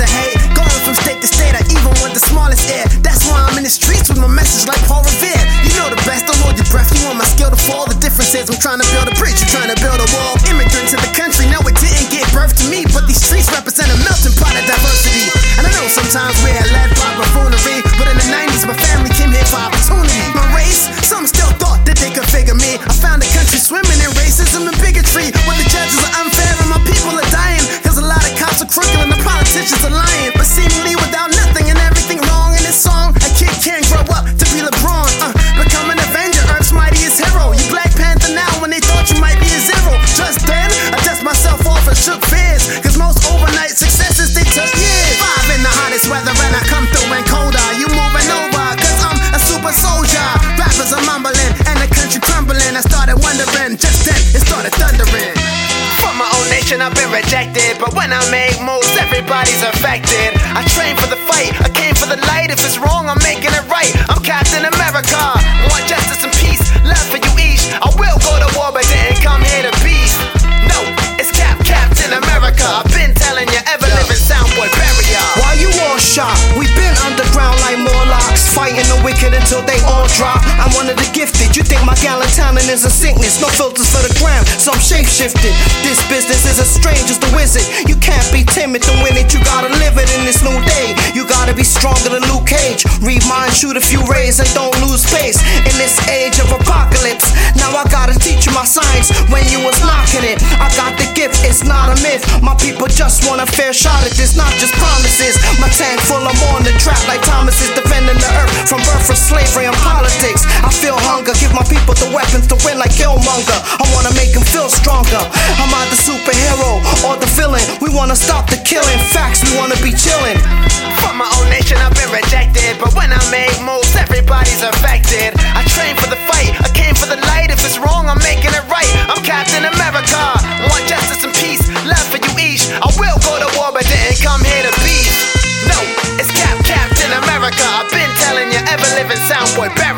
of hate. Going from state to state, I even want the smallest air. That's why I'm in the streets with my message like Paul Revere. You know the best, don't hold your breath. You want my skill to fall. The difference is I'm trying to build a bridge, you're trying to build a wall. Immigrant to the country, no, it didn't give birth to me. But these streets represent a melting pot of diversity. And I know sometimes we're led by buffoonery. But in the 90s, my family came here for opportunity. My race, some still thought that they could figure me. I found a country swimming in racism and bigotry. Where the judges are unfair and my people are dying. Cause a lot of cops are crooked and the politicians are can't grow up to be LeBron. Uh, become an Avenger, Earth's mightiest hero. You Black Panther now when they thought you might be a zero. Just then, I dust myself off and shook fears. Cause most overnight successes they took years. Five in the hottest weather and I come through when colder. You moving over, cause I'm a super soldier. Rappers are mumbling and the country crumbling. I started wondering, just then it started thundering. From my own nation, I've been rejected. But when I make moves, everybody's affected. I train for the until they all drop. I'm one of the gifted. You think my gallant is a sickness? No filters for the gram, so I'm shape shifted. This business is as strange as the wizard. You can't be timid to win it. You gotta live it in this new day. You gotta be stronger than Luke Cage. Read mine, shoot a few rays, and don't lose pace. In this age of apocalypse, now I gotta teach you my science when you was knocking it. It's not a myth. My people just want a fair shot at this, not just promises. My tank full, I'm on the track like Thomas is defending the earth from birth for slavery and politics. I feel hunger, give my people the weapons to win like Killmonger. I wanna make them feel stronger. I'm either superhero or the villain. We wanna stop the killing. Facts, we wanna be chilling. From my own nation, I've been rejected. But when I make moves, everybody's affected. I train for the fight, I came for the light. If it's wrong, I'm making it right. I'm Captain America.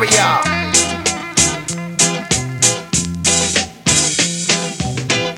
area.